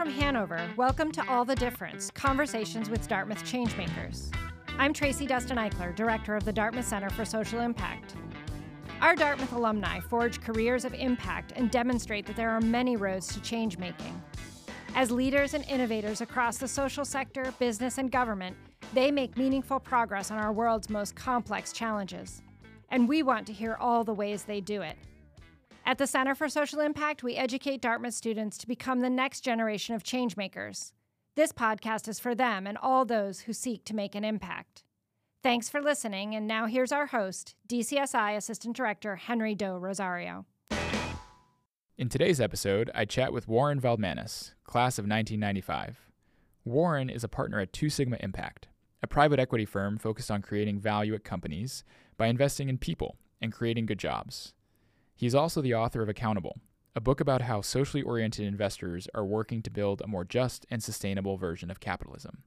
from Hanover, welcome to All the Difference Conversations with Dartmouth Changemakers. I'm Tracy Dustin Eichler, Director of the Dartmouth Center for Social Impact. Our Dartmouth alumni forge careers of impact and demonstrate that there are many roads to change making. As leaders and innovators across the social sector, business, and government, they make meaningful progress on our world's most complex challenges. And we want to hear all the ways they do it. At the Center for Social Impact, we educate Dartmouth students to become the next generation of changemakers. This podcast is for them and all those who seek to make an impact. Thanks for listening, and now here's our host, DCSI Assistant Director Henry Doe Rosario. In today's episode, I chat with Warren Valdmanis, class of 1995. Warren is a partner at Two Sigma Impact, a private equity firm focused on creating value at companies by investing in people and creating good jobs. He's also the author of Accountable, a book about how socially oriented investors are working to build a more just and sustainable version of capitalism,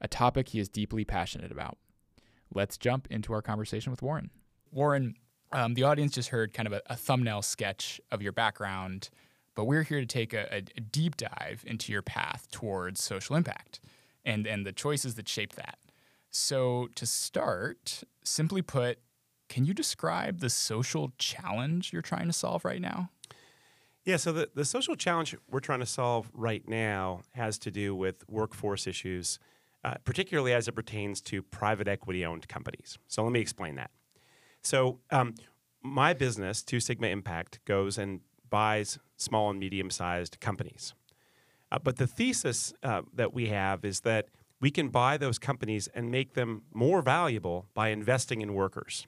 a topic he is deeply passionate about let's jump into our conversation with Warren. Warren, um, the audience just heard kind of a, a, thumbnail sketch of your background, but we're here to take a, a, deep dive into your path towards social impact and, and the choices that shape that. So, to start, simply put, can you describe the social challenge you're trying to solve right now? Yeah, so the, the social challenge we're trying to solve right now has to do with workforce issues uh, particularly as it pertains to private equity owned companies. So let me explain that. So, um, my business, Two Sigma Impact, goes and buys small and medium sized companies. Uh, but the thesis uh, that we have is that we can buy those companies and make them more valuable by investing in workers.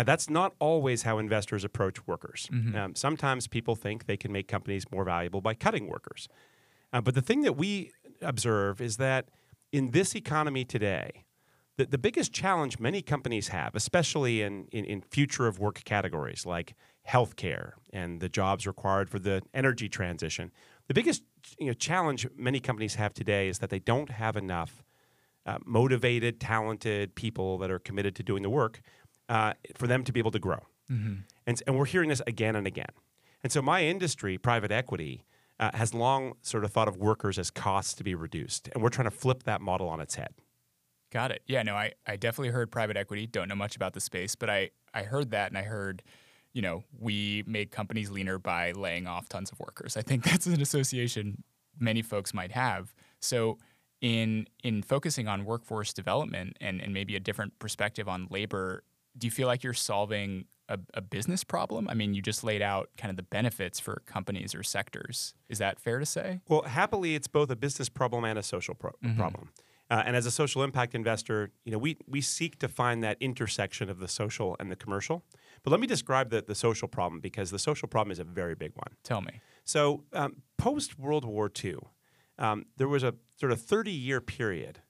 Now, that's not always how investors approach workers. Mm-hmm. Um, sometimes people think they can make companies more valuable by cutting workers. Uh, but the thing that we observe is that in this economy today, the, the biggest challenge many companies have, especially in, in, in future of work categories like healthcare and the jobs required for the energy transition, the biggest you know, challenge many companies have today is that they don't have enough uh, motivated, talented people that are committed to doing the work uh, for them to be able to grow. Mm-hmm. And, and we're hearing this again and again. And so my industry, private equity, uh, has long sort of thought of workers as costs to be reduced. And we're trying to flip that model on its head. Got it. Yeah, no, I, I definitely heard private equity. Don't know much about the space, but I, I heard that and I heard, you know, we make companies leaner by laying off tons of workers. I think that's an association many folks might have. So in in focusing on workforce development and, and maybe a different perspective on labor, do you feel like you're solving a, a, business problem? I mean, you just laid out kind of the benefits for companies or sectors. Is that fair to say? Well, happily, it's both a business problem and a social pro- mm-hmm. problem. Uh, and as a social impact investor, you know, we, we seek to find that intersection of the social and the commercial. But let me describe the, the social problem because the social problem is a very big one. Tell me. So, um, post World War II, um, there was a sort of 30 year period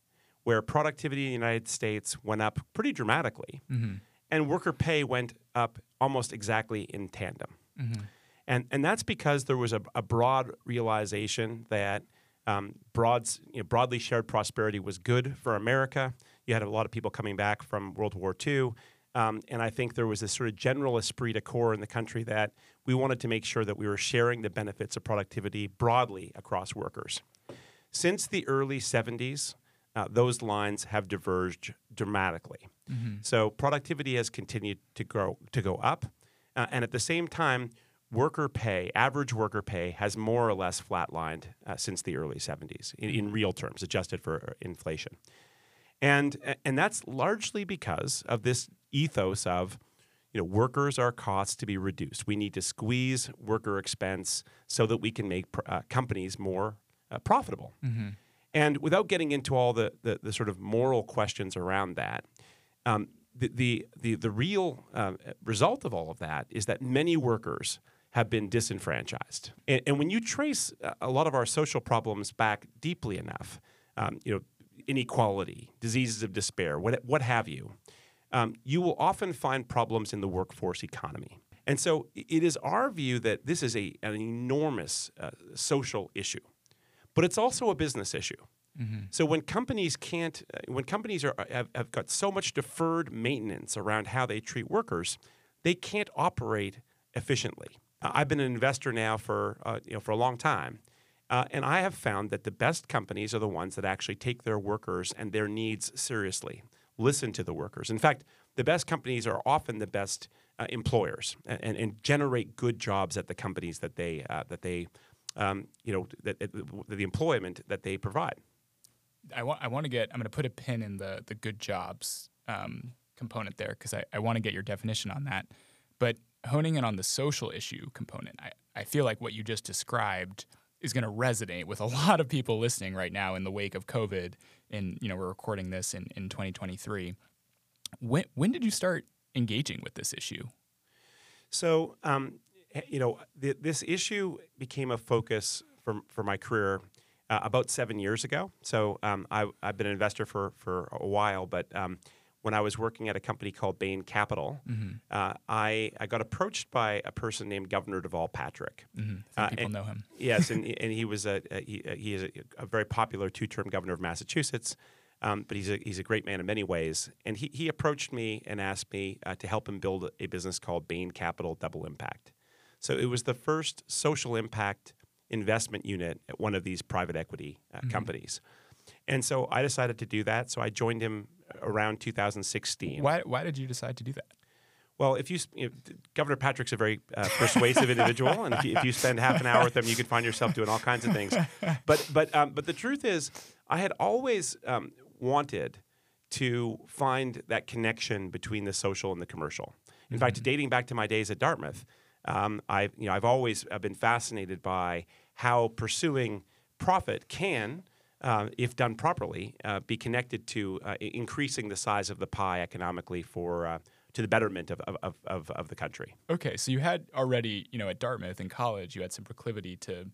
where productivity in the United States went up pretty dramatically. Mm-hmm and worker pay went up almost exactly in tandem. Mm-hmm. And, and that's because there was a, a broad realization that um, broad, you know, broadly shared prosperity was good for America. You had a lot of people coming back from World War II. Um, and I think there was this sort of general esprit de corps in the country that we wanted to make sure that we were sharing the benefits of productivity broadly across workers. Since the early 70s, uh, those lines have diverged dramatically. Mm-hmm. So productivity has continued to grow to go up, uh, and at the same time, worker pay, average worker pay, has more or less flatlined uh, since the early 70s in, in, real terms, adjusted for uh, inflation, and and that's largely because of this ethos of you know, workers are costs to be reduced. We need to squeeze worker expense so that we can make pr- uh, companies more uh, profitable. Mm-hmm. And without getting into all the, the, the sort of moral questions around that, um, the, the, the, the, real uh, result of all of that is that many workers have been disenfranchised. And, and, when you trace a lot of our social problems back deeply enough, um, you know, inequality, diseases of despair, what, what have you, um, you will often find problems in the workforce economy. And so it is our view that this is a, an enormous uh, social issue but it's also a business issue. Mm-hmm. So when companies can't, uh, when companies are have, have got so much deferred maintenance around how they treat workers, they can't operate efficiently. Uh, I've been an investor now for uh, you know for a long time, Uh, and I have found that the best companies are the ones that actually take their workers and their needs seriously, listen to the workers. In fact, the best companies are often the best uh, employers and, and, generate good jobs at the companies that they uh, that they um, you know that, that, the employment that they provide. I want I want to get I'm going to put a pin in the the good jobs um, component there because I, I want to get your definition on that. But honing in on the social issue component, I, I feel like what you just described is going to resonate with a lot of people listening right now in the wake of COVID. And you know we're recording this in, in 2023. When when did you start engaging with this issue? So um, you know th- this issue became a focus for for my career uh, about seven years ago. So um, I, have been an investor for for a while, but um, when I was working at a company called Bain Capital, mm-hmm. uh, I, I got approached by a person named Governor Deval Patrick. Mm-hmm. Uh, people and, know him. yes, and, and he was a, a he, he, is a, a, very popular two-term governor of Massachusetts. Um, but he's a, he's a great man in many ways. And he, he approached me and asked me uh, to help him build a business called Bain Capital Double Impact. So it was the first social impact investment unit at one of these private equity uh, mm-hmm. companies. And so I decided to do that. So I joined him around 2016. Why, why did you decide to do that? Well, if you, Governor Patrick's a very uh, persuasive individual, and if you, if you, spend half an hour with him, you could find yourself doing all kinds of things. But but um, but the truth is, I had always um, wanted to find that connection between the social and the commercial. In mm-hmm. fact, dating back to my days at Dartmouth, um, I've you know I've always uh, been fascinated by how pursuing profit can uh, if done properly, uh, be connected to uh, increasing the size of the pie economically for uh, to the betterment of, of, of, of, the country. Okay, so you had already, you know, at Dartmouth in college, you had some proclivity to,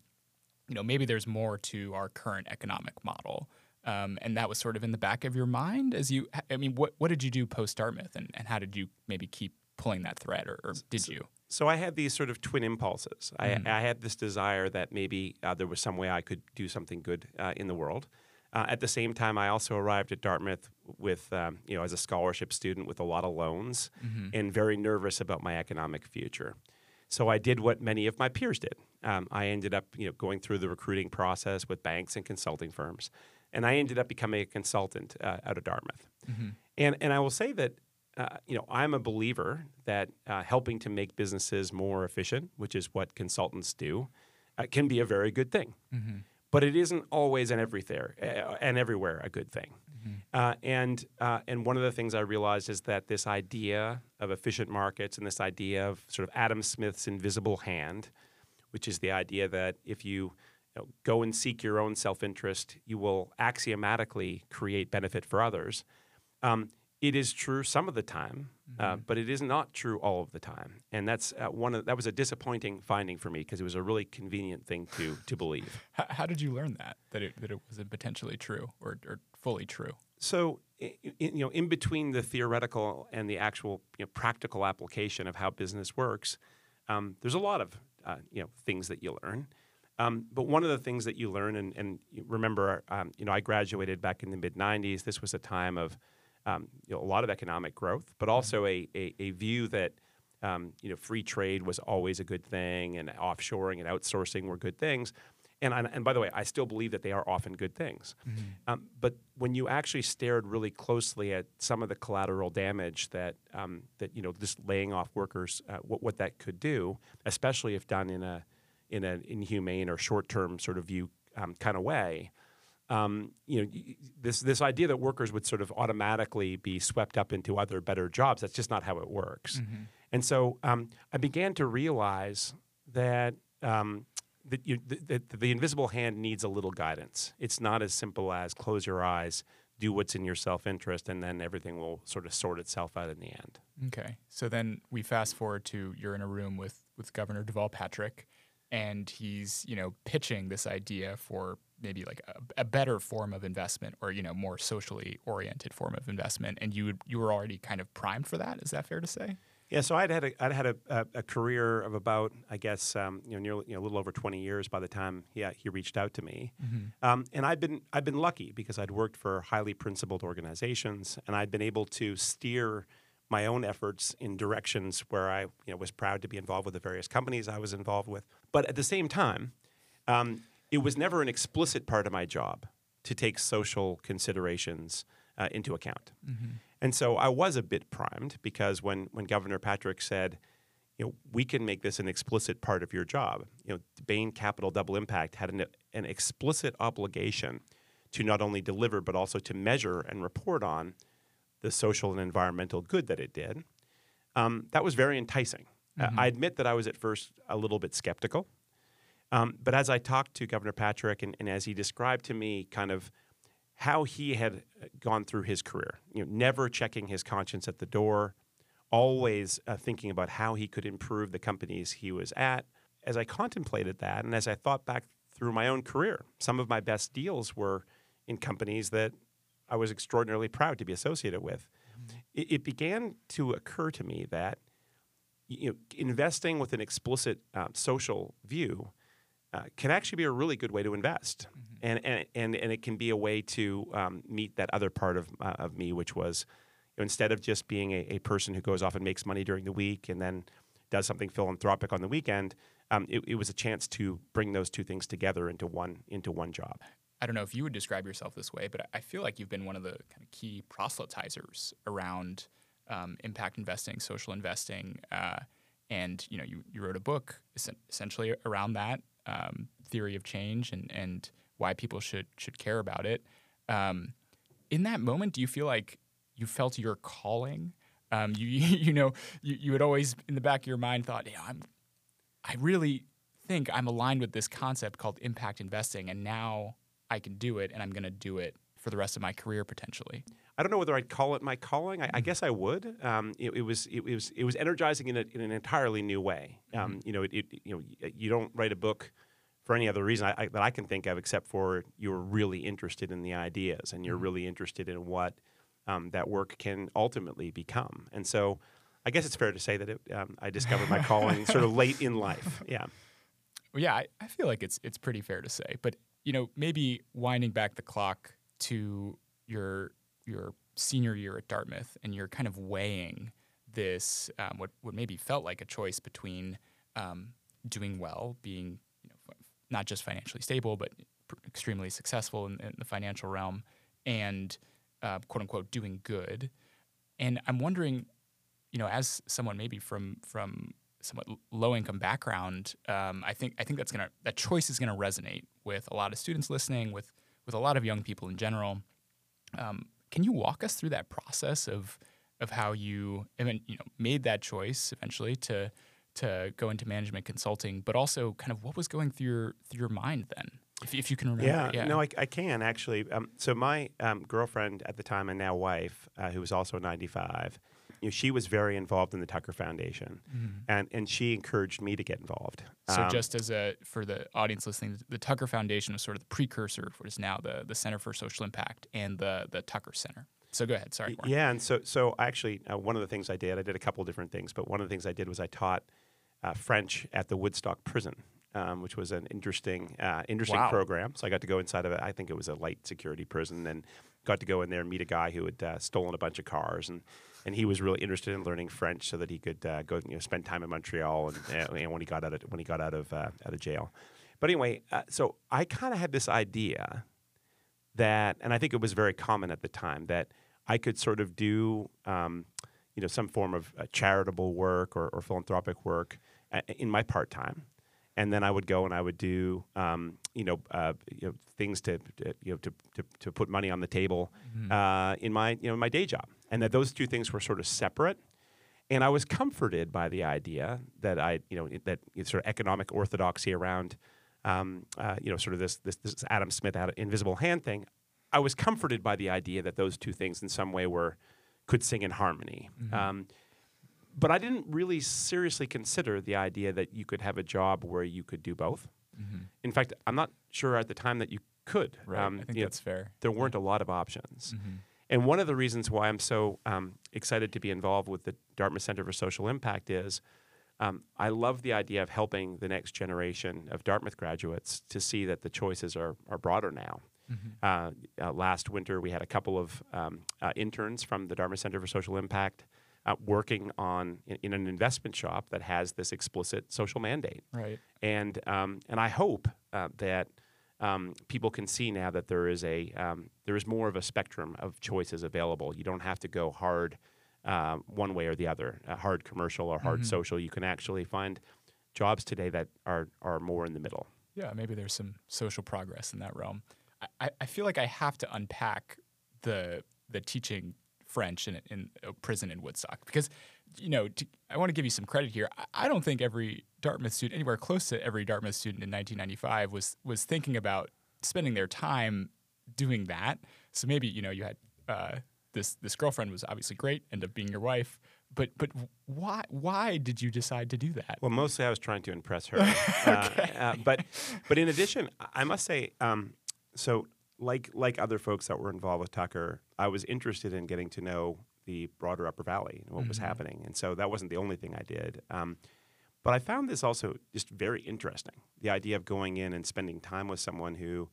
you know, maybe there's more to our current economic model. Um, and that was sort of in the back of your mind as you, I mean, what, what did you do post Dartmouth and, and how did you maybe keep pulling that thread or, or did so, you? So I had these sort of twin impulses. I, I, had this desire that maybe uh, there was some way I could do something good uh, in the world. Uh, at the same time, I also arrived at Dartmouth with, um, you know, as a scholarship student with a lot of loans mm-hmm. and very nervous about my economic future. So I did what many of my peers did. Um, I ended up, you know, going through the recruiting process with banks and consulting firms, and I ended up becoming a consultant uh, out of Dartmouth. Mm-hmm. And and I will say that uh, you know, I'm a believer that uh, helping to make businesses more efficient, which is what consultants do, uh, can be a very good thing. Mm-hmm. But it isn't always and everywhere uh, and everywhere a good thing. Mm-hmm. Uh, and and one of the things I realized is that this idea of efficient markets and this idea of sort of Adam Smith's invisible hand, which is the idea that if you you know, go and seek your own self interest, you will axiomatically create benefit for others. Um, it is true some of the time, uh, mm-hmm. uh, but it is not true all of the time, and that's uh, one of that was a disappointing finding for me because it was a really convenient thing to to believe. How, how, did you learn that that it that it wasn't potentially true or, or fully true? So in, you know, in between the theoretical and the actual you know, practical application of how business works, um, there's a lot of uh, you know things that you learn. Um, but one of the things that you learn, and, and remember, um, you know, I graduated back in the mid '90s. This was a time of um, you know, a lot of economic growth, but also a, a, a view that um, you know free trade was always a good thing, and offshoring and outsourcing were good things. And, and by the way, I still believe that they are often good things. Mm-hmm. Um, but when you actually stared really closely at some of the collateral damage that um, that you know just laying off workers, uh, what, what that could do, especially if done in a in an inhumane or short term sort of view um, kind of way, um, you know, this this idea that workers would sort of automatically be swept up into other better jobs. That's just not how it works. Mm-hmm. And so um, I began to realize that um, that, you, that the invisible hand needs a little guidance. It's not as simple as close your eyes, do what's in your self interest, and then everything will sort of sort itself out in the end. Okay. So then we fast forward to you're in a room with with Governor Deval Patrick, and he's you know pitching this idea for maybe like a, a, better form of investment or you know more socially oriented form of investment and you would, you were already kind of primed for that is that fair to say yeah so i'd had a, I'd had a, a, career of about i guess um, you know nearly you know, a little over 20 years by the time he, he reached out to me mm-hmm. um, and i'd been i'd been lucky because i'd worked for highly principled organizations and i'd been able to steer my own efforts in directions where I you know, was proud to be involved with the various companies I was involved with. But at the same time, um, it was never an explicit part of my job to take social considerations uh, into account. Mm-hmm. And so I was a bit primed because when, when Governor Patrick said, you know, we can make this an explicit part of your job. You know, Bain Capital Double Impact had an, an explicit obligation to not only deliver but also to measure and report on the social and environmental good that it did. Um, that was very enticing. Mm-hmm. Uh, I admit that I was at first a little bit skeptical. Um, but as I talked to Governor Patrick and, and as he described to me kind of how he had gone through his career, you know, never checking his conscience at the door, always uh, thinking about how he could improve the companies he was at. As I contemplated that, and as I thought back through my own career, some of my best deals were in companies that I was extraordinarily proud to be associated with. Mm-hmm. It, it, began to occur to me that you know, investing with an explicit uh, social view uh, can actually be a really good way to invest, mm-hmm. and, and and and it can be a way to um, meet that other part of uh, of me, which was you know, instead of just being a, a, person who goes off and makes money during the week and then does something philanthropic on the weekend, um, it, it, was a chance to bring those two things together into one into one job. I don't know if you would describe yourself this way, but I feel like you've been one of the kind of key proselytizers around um, impact investing, social investing, uh, and you know you, you wrote a book essentially around that um, theory of change and and why people should should care about it. Um, in that moment, do you feel like you felt your calling? Um, you you know you, you had always in the back of your mind thought, yeah, I'm I really think I'm aligned with this concept called impact investing, and now I can do it, and I'm going to do it for the rest of my career potentially. I don't know whether I'd call it my calling. I, I guess I would. Um, it, it, was it, was it was energizing in, a, in an entirely new way. Um, mm-hmm. You know, it, it, you know, you don't write a book for any other reason I, I, that I can think of except for you're really interested in the ideas and you're mm-hmm. really interested in what um, that work can ultimately become. And so, I guess it's fair to say that it, um, I discovered my calling sort of late in life. Yeah. Well, yeah, I, I feel like it's it's pretty fair to say. But you know, maybe winding back the clock to your your senior year at Dartmouth, and you're kind of weighing this um, what what maybe felt like a choice between um, doing well, being you know not just financially stable, but extremely successful in, in the financial realm, and uh, quote unquote doing good. And I'm wondering, you know, as someone maybe from from somewhat low income background, um, I think I think that's gonna that choice is gonna resonate with a lot of students listening, with with a lot of young people in general. Um, can you walk us through that process of of how you you know made that choice eventually to to go into management consulting, but also kind of what was going through your through your mind then? If, if you can remember. Yeah, yeah. no, I, I can actually. Um, so my um, girlfriend at the time and now wife, uh, who was also 95, you know, she was very involved in the Tucker Foundation, mm-hmm. and and she encouraged me to get involved. So um, just as a for the audience listening, the Tucker Foundation was sort of the precursor for what is now the the Center for Social Impact and the the Tucker Center. So go ahead. Sorry. Warren. Yeah, and so so actually, uh, one of the things I did, I did a couple different things, but one of the things I did was I taught uh, French at the Woodstock Prison um, which was an interesting, uh, interesting wow. program. So I got to go inside of it. I think it was a light security prison, and got to go in there and meet a guy who had uh, stolen a bunch of cars, and and he was really interested in learning French so that he could uh, go you know spend time in Montreal and, uh, and when he got out of when he got out of uh, out of jail. But anyway, uh, so I kind of had this idea that, and I think it was very common at the time that I could sort of do. Um, you know, some form of charitable work or, or philanthropic work in my part time, and then I would go and I would do um, you know uh, you know things to, to, you know to, to, to put money on the table mm-hmm. uh, in my you know my day job, and that those two things were sort of separate. And I was comforted by the idea that I you know that sort of economic orthodoxy around um, uh, you know sort of this, this this Adam Smith invisible hand thing. I was comforted by the idea that those two things in some way were could sing in harmony. Mm-hmm. Um, but I didn't really seriously consider the idea that you could have a job where you could do both. Mm-hmm. In fact, I'm not sure at the time that you could. Right. Um, I think that's know, fair. There weren't a lot of options. Mm-hmm. And one of the reasons why I'm so um, excited to be involved with the Dartmouth Center for Social Impact is um, I love the idea of helping the next generation of Dartmouth graduates to see that the choices are, are broader now. Mm-hmm. Uh, uh, last winter, we had a couple of um, uh, interns from the Dartmouth Center for Social Impact uh, working on in, in, an investment shop that has this explicit social mandate. Right. And um, and I hope uh, that um, people can see now that there is a um, there is more of a spectrum of choices available. You don't have to go hard uh, one way or the other, uh, hard commercial or hard Mhm. social. You can actually find jobs today that are are more in the middle. Yeah, maybe there's some social progress in that realm. I, I- I feel like I have to unpack the the teaching French in, in a prison in Woodstock because, you know, to, I want to give you some credit here. I, I don't think every Dartmouth student, anywhere close to every Dartmouth student in 1995, was was thinking about spending their time doing that. So maybe you know you had uh, this this girlfriend was obviously great, end up being your wife. But but why why did you decide to do that? Well, mostly I was trying to impress her. uh, uh, but but in addition, I must say, um, so like like other folks that were involved with Tucker, I was interested in getting to know the broader Upper Valley and what was Mhm. happening, and so that wasn't the only thing I did. Um, but I found this also just very interesting. The idea of going in and spending time with someone who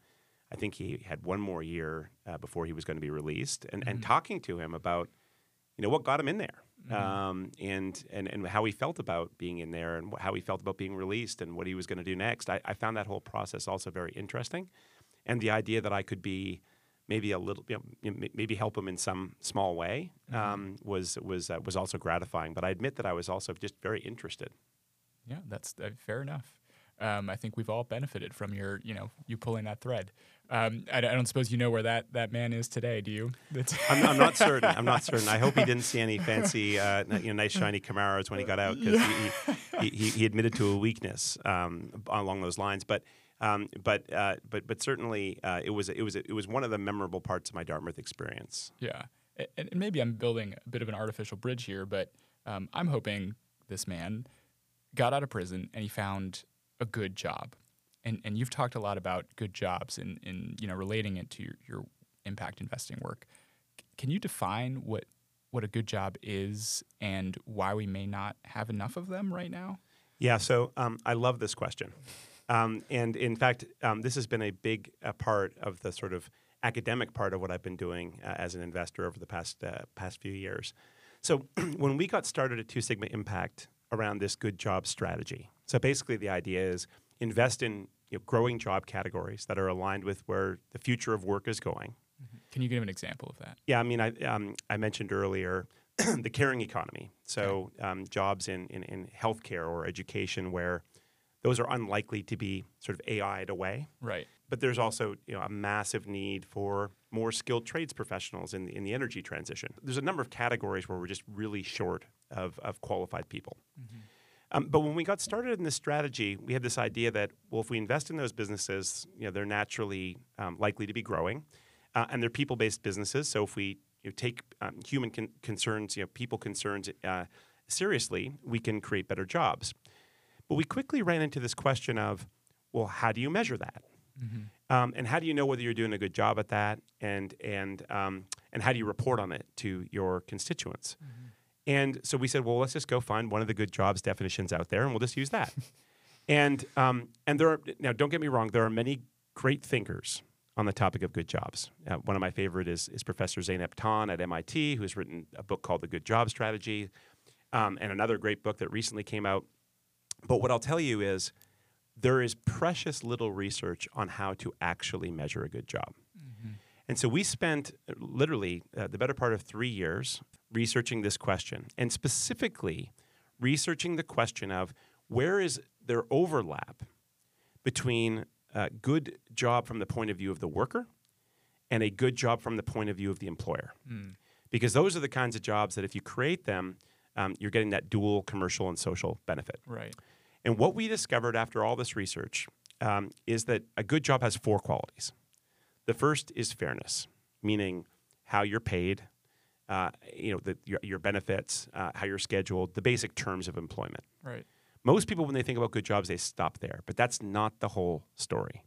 I think he had one more year uh, before he was going to be released, and, and Mhm. talking to him about you know what got him in there Mhm. um, and, and and how he felt about being in there and how he felt about being released and what he was going to do next. I, I found that whole process also very interesting, and the idea that I could be maybe a little you know, maybe help him in some small way Mhm. um, was was uh, was also gratifying. But I admit that I was also just very interested. Yeah, that's uh, fair enough. Um, I think we've all benefited from your, you know, you pulling that thread. Um, I, I don't suppose you know where that, that man is today, do you? I'm, I'm not certain. I'm not certain. I hope he didn't see any fancy, uh, you know, nice shiny Camaros when he got out because he, he, he, he admitted to a weakness um, along those lines. But um, but uh, but but certainly uh, it was it was it was one of the memorable parts of my Dartmouth experience. yeah. And, and maybe I'm building a bit of an artificial bridge here, but um, I'm hoping this man got out of prison and he found a good job. And, and you've talked a lot about good jobs and, and you know relating it to your, your impact investing work. C- Can you define what what a good job is and why we may not have enough of them right now? Yeah, so um, I love this question. Um, and in fact, um, this has been a big uh, part of the sort of academic part of what I've been doing uh, as an investor over the past uh, past few years. So when we got started at Two Sigma Impact around this good job strategy, so basically the idea is invest in you know, growing job categories that are aligned with where the future of work is going. Can you give an example of that? Yeah, I mean, I, um, I mentioned earlier the caring economy. So um, jobs in, in, in healthcare or education where those are unlikely to be sort of AI'd away. Right. But there's also you know, a massive need for more skilled trades professionals in the, in the energy transition. There's a number of categories where we're just really short of, of qualified people. Um, but when we got started in this strategy, we had this idea that well, if we invest in those businesses, you know, they're naturally um, likely to be growing, uh, and they're people-based businesses. So if we you know, take um, human con- concerns, you know, people concerns uh, seriously, we can create better jobs. But we quickly ran into this question of, well, how do you measure that? Um, and how do you know whether you're doing a good job at that? And and um, and how do you report on it to your constituents? And so we said, well, let's just go find one of the good jobs definitions out there, and we'll just use that. and um, and there are now, don't get me wrong, there are many great thinkers on the topic of good jobs. Uh, one of my favorite is is Professor Zeynep Ton at MIT, who's written a book called The Good Job Strategy, um, and another great book that recently came out. But what I'll tell you is there is precious little research on how to actually measure a good job. And so we spent uh, literally uh, the better part of three years researching this question, and specifically researching the question of where is there overlap between a good job from the point of view of the worker and a good job from the point of view of the employer. Because those are the kinds of jobs that if you create them, um, you're getting that dual commercial and social benefit. Right. And what we discovered after all this research um, is that a good job has four qualities. The first is fairness, meaning how you're paid, uh, you know, the, your, your benefits, uh, how you're scheduled, the basic terms of employment. Right. Most people, when they think about good jobs, they stop there, but that's not the whole story.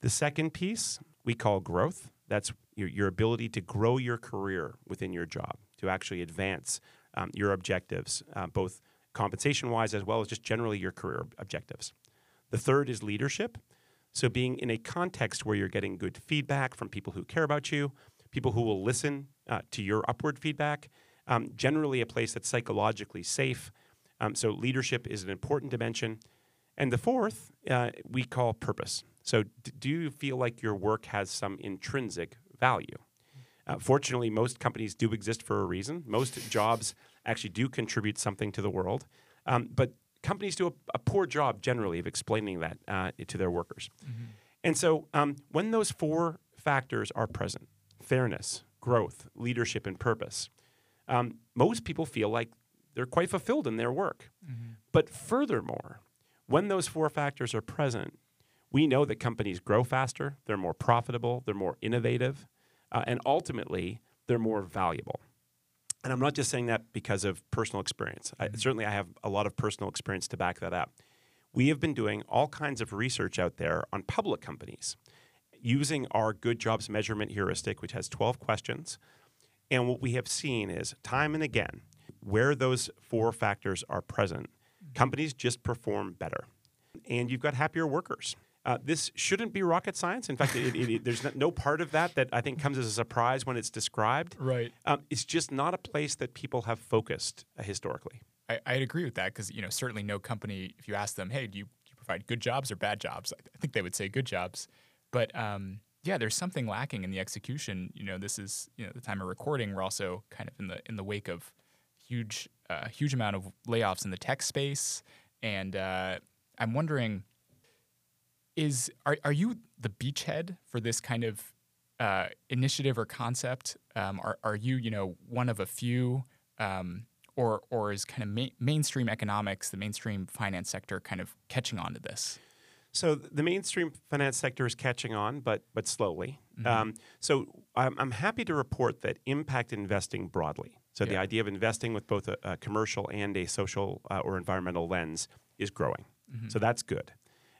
The second piece we call growth. That's your, your ability to grow your career within your job, to actually advance um, your objectives, uh, both compensation wise as well as just generally your career objectives. The third is leadership. So, being in a context where you're getting good feedback from people who care about you, people who will listen uh, to your upward feedback, um, generally a place that's psychologically safe. Um, so, leadership is an important dimension. And the fourth, uh, we call purpose. So, d- do you feel like your work has some intrinsic value? Uh, fortunately, most companies do exist for a reason. Most jobs actually do contribute something to the world, um, but companies do a, a, poor job generally of explaining that uh, to their workers. Mm-hmm. And so, um, when those four factors are present fairness, growth, leadership, and purpose um, most people feel like they're quite fulfilled in their work. Mm-hmm. But furthermore, when those four factors are present, we know that companies grow faster, they're more profitable, they're more innovative, uh, and ultimately, they're more valuable. And I'm not just saying that because of personal experience. Mm-hmm. I, certainly, I have a lot of personal experience to back that up. We have been doing all kinds of research out there on public companies using our good jobs measurement heuristic, which has 12 questions. And what we have seen is time and again, where those four factors are present, companies just perform better. And you've got happier workers. Uh, this shouldn't be rocket science. In fact, it, it, it, there's no part of that that I think comes as a surprise when it's described. Right. Um, it's just not a place that people have focused uh, historically. I, would agree with that because you know certainly no company, if you ask them, hey, do you, do you provide good jobs or bad jobs? I, I think they would say good jobs. But um, yeah, there's something lacking in the execution. You know, this is you know the time of recording. We're also kind of in the in the wake of huge uh, huge amount of layoffs in the tech space, and uh, I'm wondering, is are are you the beachhead for this kind of uh, initiative or concept? Um, are are you you know one of a few? Um, or, or is kind of ma- mainstream economics, the mainstream finance sector, kind of catching on to this? So the mainstream finance sector is catching on, but but slowly. Mm-hmm. Um, so I'm, I'm, happy to report that impact investing broadly. So yeah. the idea of investing with both a, a commercial and a social uh, or environmental lens is growing. Mm-hmm. So that's good.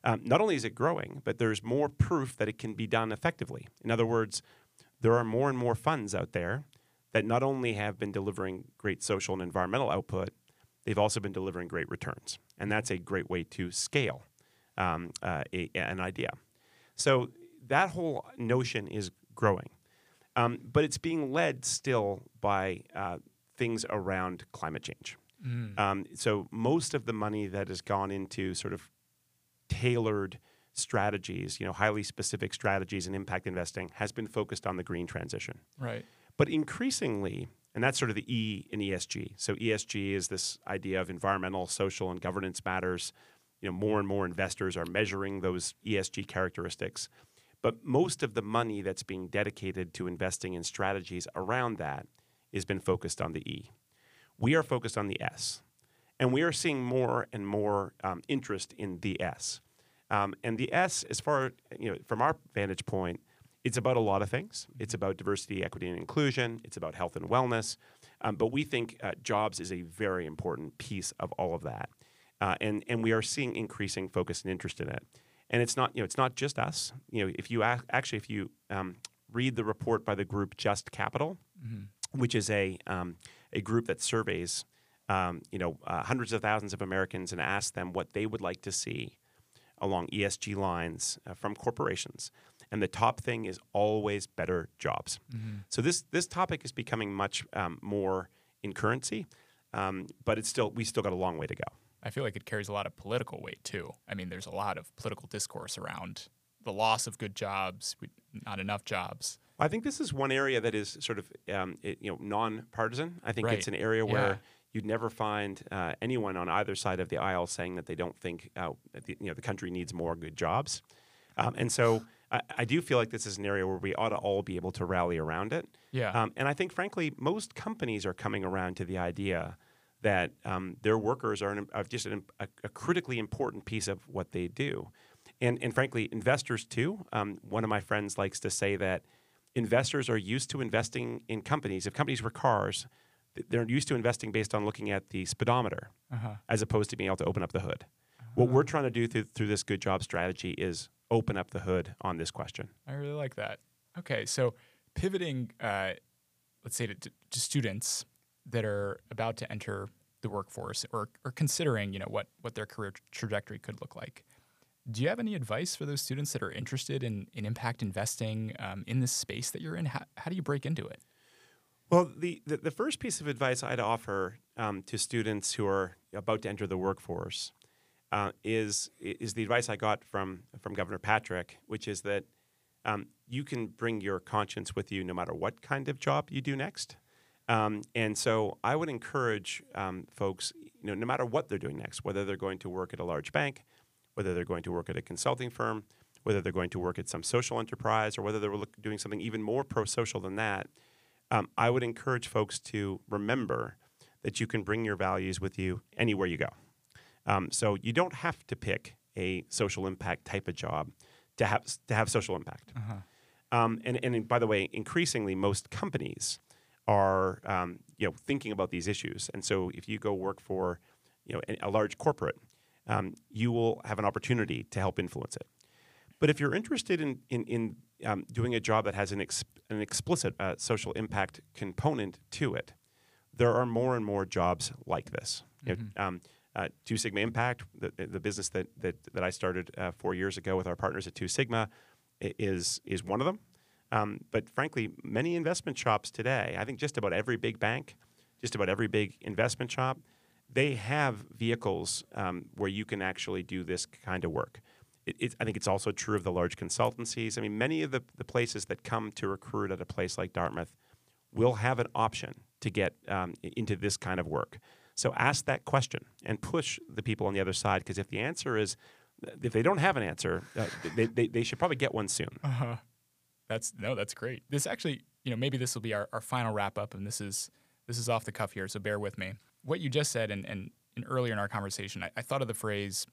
Um, not only is it growing, but there's more proof that it can be done effectively. In other words, there are more and more funds out there that not only have been delivering great social and environmental output, they've also been delivering great returns. And that's a great way to scale um, uh, a, an idea. So that whole notion is growing, um, but it's being led still by uh, things around climate change. Mm. Um, so most of the money that has gone into sort of tailored strategies, you know, highly specific strategies in impact investing has been focused on the green transition. Right. But increasingly, and that's sort of the E in ESG. So ESG is this idea of environmental, social, and governance matters you know, more and more investors are measuring those ESG characteristics. But most of the money that's being dedicated to investing in strategies around that has been focused on the E. We are focused on the S. And we are seeing more and more um, interest in the S. Um, and the S, as far you know, from our vantage point, it's about a lot of things. It's about diversity, equity, and inclusion. It's about health and wellness. Um, but we think uh, jobs is a very important piece of all of that uh, and and we are seeing increasing focus and interest in it. And it's not you know it's not just us. You know, if you ac- actually if you um, read the report by the group Just Capital, mm-hmm. which is a um, a group that surveys um, you know uh, hundreds of thousands of Americans and asks them what they would like to see along ESG lines uh, from corporations. And the top thing is always better jobs. Mm-hmm. So this this topic is becoming much um, more in currency, um, but it's still we still got a long way to go. I feel like it carries a lot of political weight too. I mean, there's a lot of political discourse around the loss of good jobs, not enough jobs. I think this is one area that is sort of um, it, you know non-partisan. I think right. it's an area where yeah. You'd never find uh, anyone on either side of the aisle saying that they don't think uh, the, you know the country needs more good jobs, um, and so. I, I, do feel like this is an area where we ought to all be able to rally around it. Yeah. Um, and I think, frankly, most companies are coming around to the idea that um, their workers are, an, are just an, a, a, critically important piece of what they do. And, and frankly, investors too. Um, one of my friends likes to say that investors are used to investing in companies. If companies were cars, they're used to investing based on looking at the speedometer uh-huh. as opposed to being able to open up the hood. Uh-huh. What we're trying to do through, through this good job strategy is open up the hood on this question. I really like that. Okay, so pivoting, uh, let's say to, to students, that are about to enter the workforce or, or considering you know what what their career trajectory could look like do you have any advice for those students that are interested in, in impact investing um, in this space that you're in how, how do you break into it well the, the, the first piece of advice i'd offer um, to students who are about to enter the workforce uh, is is the advice I got from from Governor Patrick, which is that um, you can bring your conscience with you no matter what kind of job you do next. Um, and so I would encourage um, folks, you know, no matter what they're doing next, whether they're going to work at a large bank, whether they're going to work at a consulting firm, whether they're going to work at some social enterprise, or whether they're doing something even more pro-social than that, um, I would encourage folks to remember that you can bring your values with you anywhere you go. Um, so you don't have to pick a social impact type of job to have to have social impact. Uh-huh. Um, and, and by the way, increasingly, most companies are um, you know thinking about these issues. And so, if you go work for you know a, a large corporate, um, you will have an opportunity to help influence it. But if you're interested in in, in um, doing a job that has an ex- an explicit uh, social impact component to it, there are more and more jobs like this. Mm-hmm. It, um, uh, Two Sigma Impact, the, the business that, that, that I started uh, four years ago with our partners at Two Sigma, is is one of them. Um, but frankly, many investment shops today, I think just about every big bank, just about every big investment shop, they have vehicles um, where you can actually do this kind of work. It, it, I think it's also true of the large consultancies. I mean, many of the, the places that come to recruit at a place like Dartmouth will have an option to get um, into this kind of work. So ask that question and push the people on the other side because if the answer is, if they don't have an answer, uh, they, they, they, should probably get one soon. Uh-huh. That's no, that's great. This actually, you know, maybe this will be our, our final wrap up, and this is this is off the cuff here, so bear with me. What you just said, and, and, and earlier in our conversation, I, I, thought of the phrase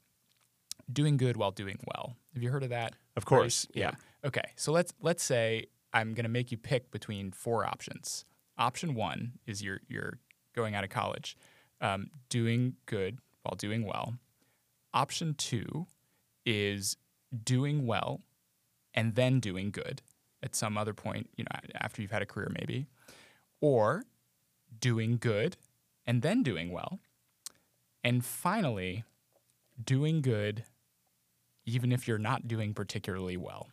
"doing good while doing well." Have you heard of that? Of course, yeah. yeah. Okay, so let's let's say I'm going to make you pick between four options. Option one is you're you're going out of college, um, doing good while doing well. Option two is doing well and then doing good at some other point, you know, after you've had a career maybe, or doing good and then doing well. And finally, doing good even if you're not doing particularly well.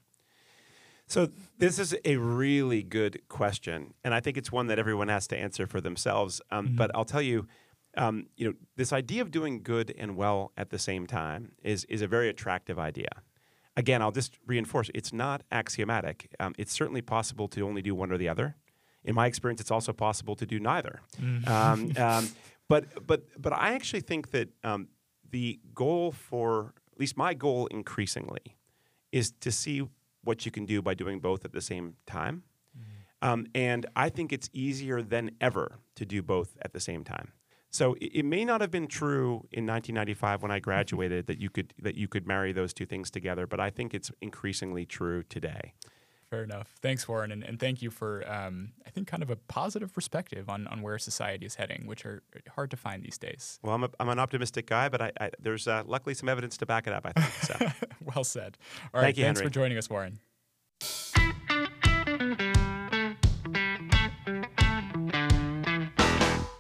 So this is a really good question, and I think it's one that everyone has to answer for themselves. Um, mm-hmm. But I'll tell you, um, you know, this idea of doing good and well at the same time is is a very attractive idea again, I'll just reinforce it's not axiomatic. Um, it's certainly possible to only do one or the other. In my experience, it's also possible to do neither. Mm. Um, um, but but but I actually think that um, the goal for least my goal increasingly is to see what you can do by doing both at the same time. Mm. and I think it's easier than ever to do both at the same time. So it, it, may not have been true in 1995 when I graduated that you could that you could marry those two things together, but I think it's increasingly true today. Fair enough. Thanks, Warren, and, and thank you for um, I think kind of a positive perspective on, on where society is heading, which are hard to find these days. Well, I'm, a, I'm an optimistic guy, but I, I there's uh, luckily some evidence to back it up. I think. So. well said. All right, thank you, thanks Henry. for joining us, Warren.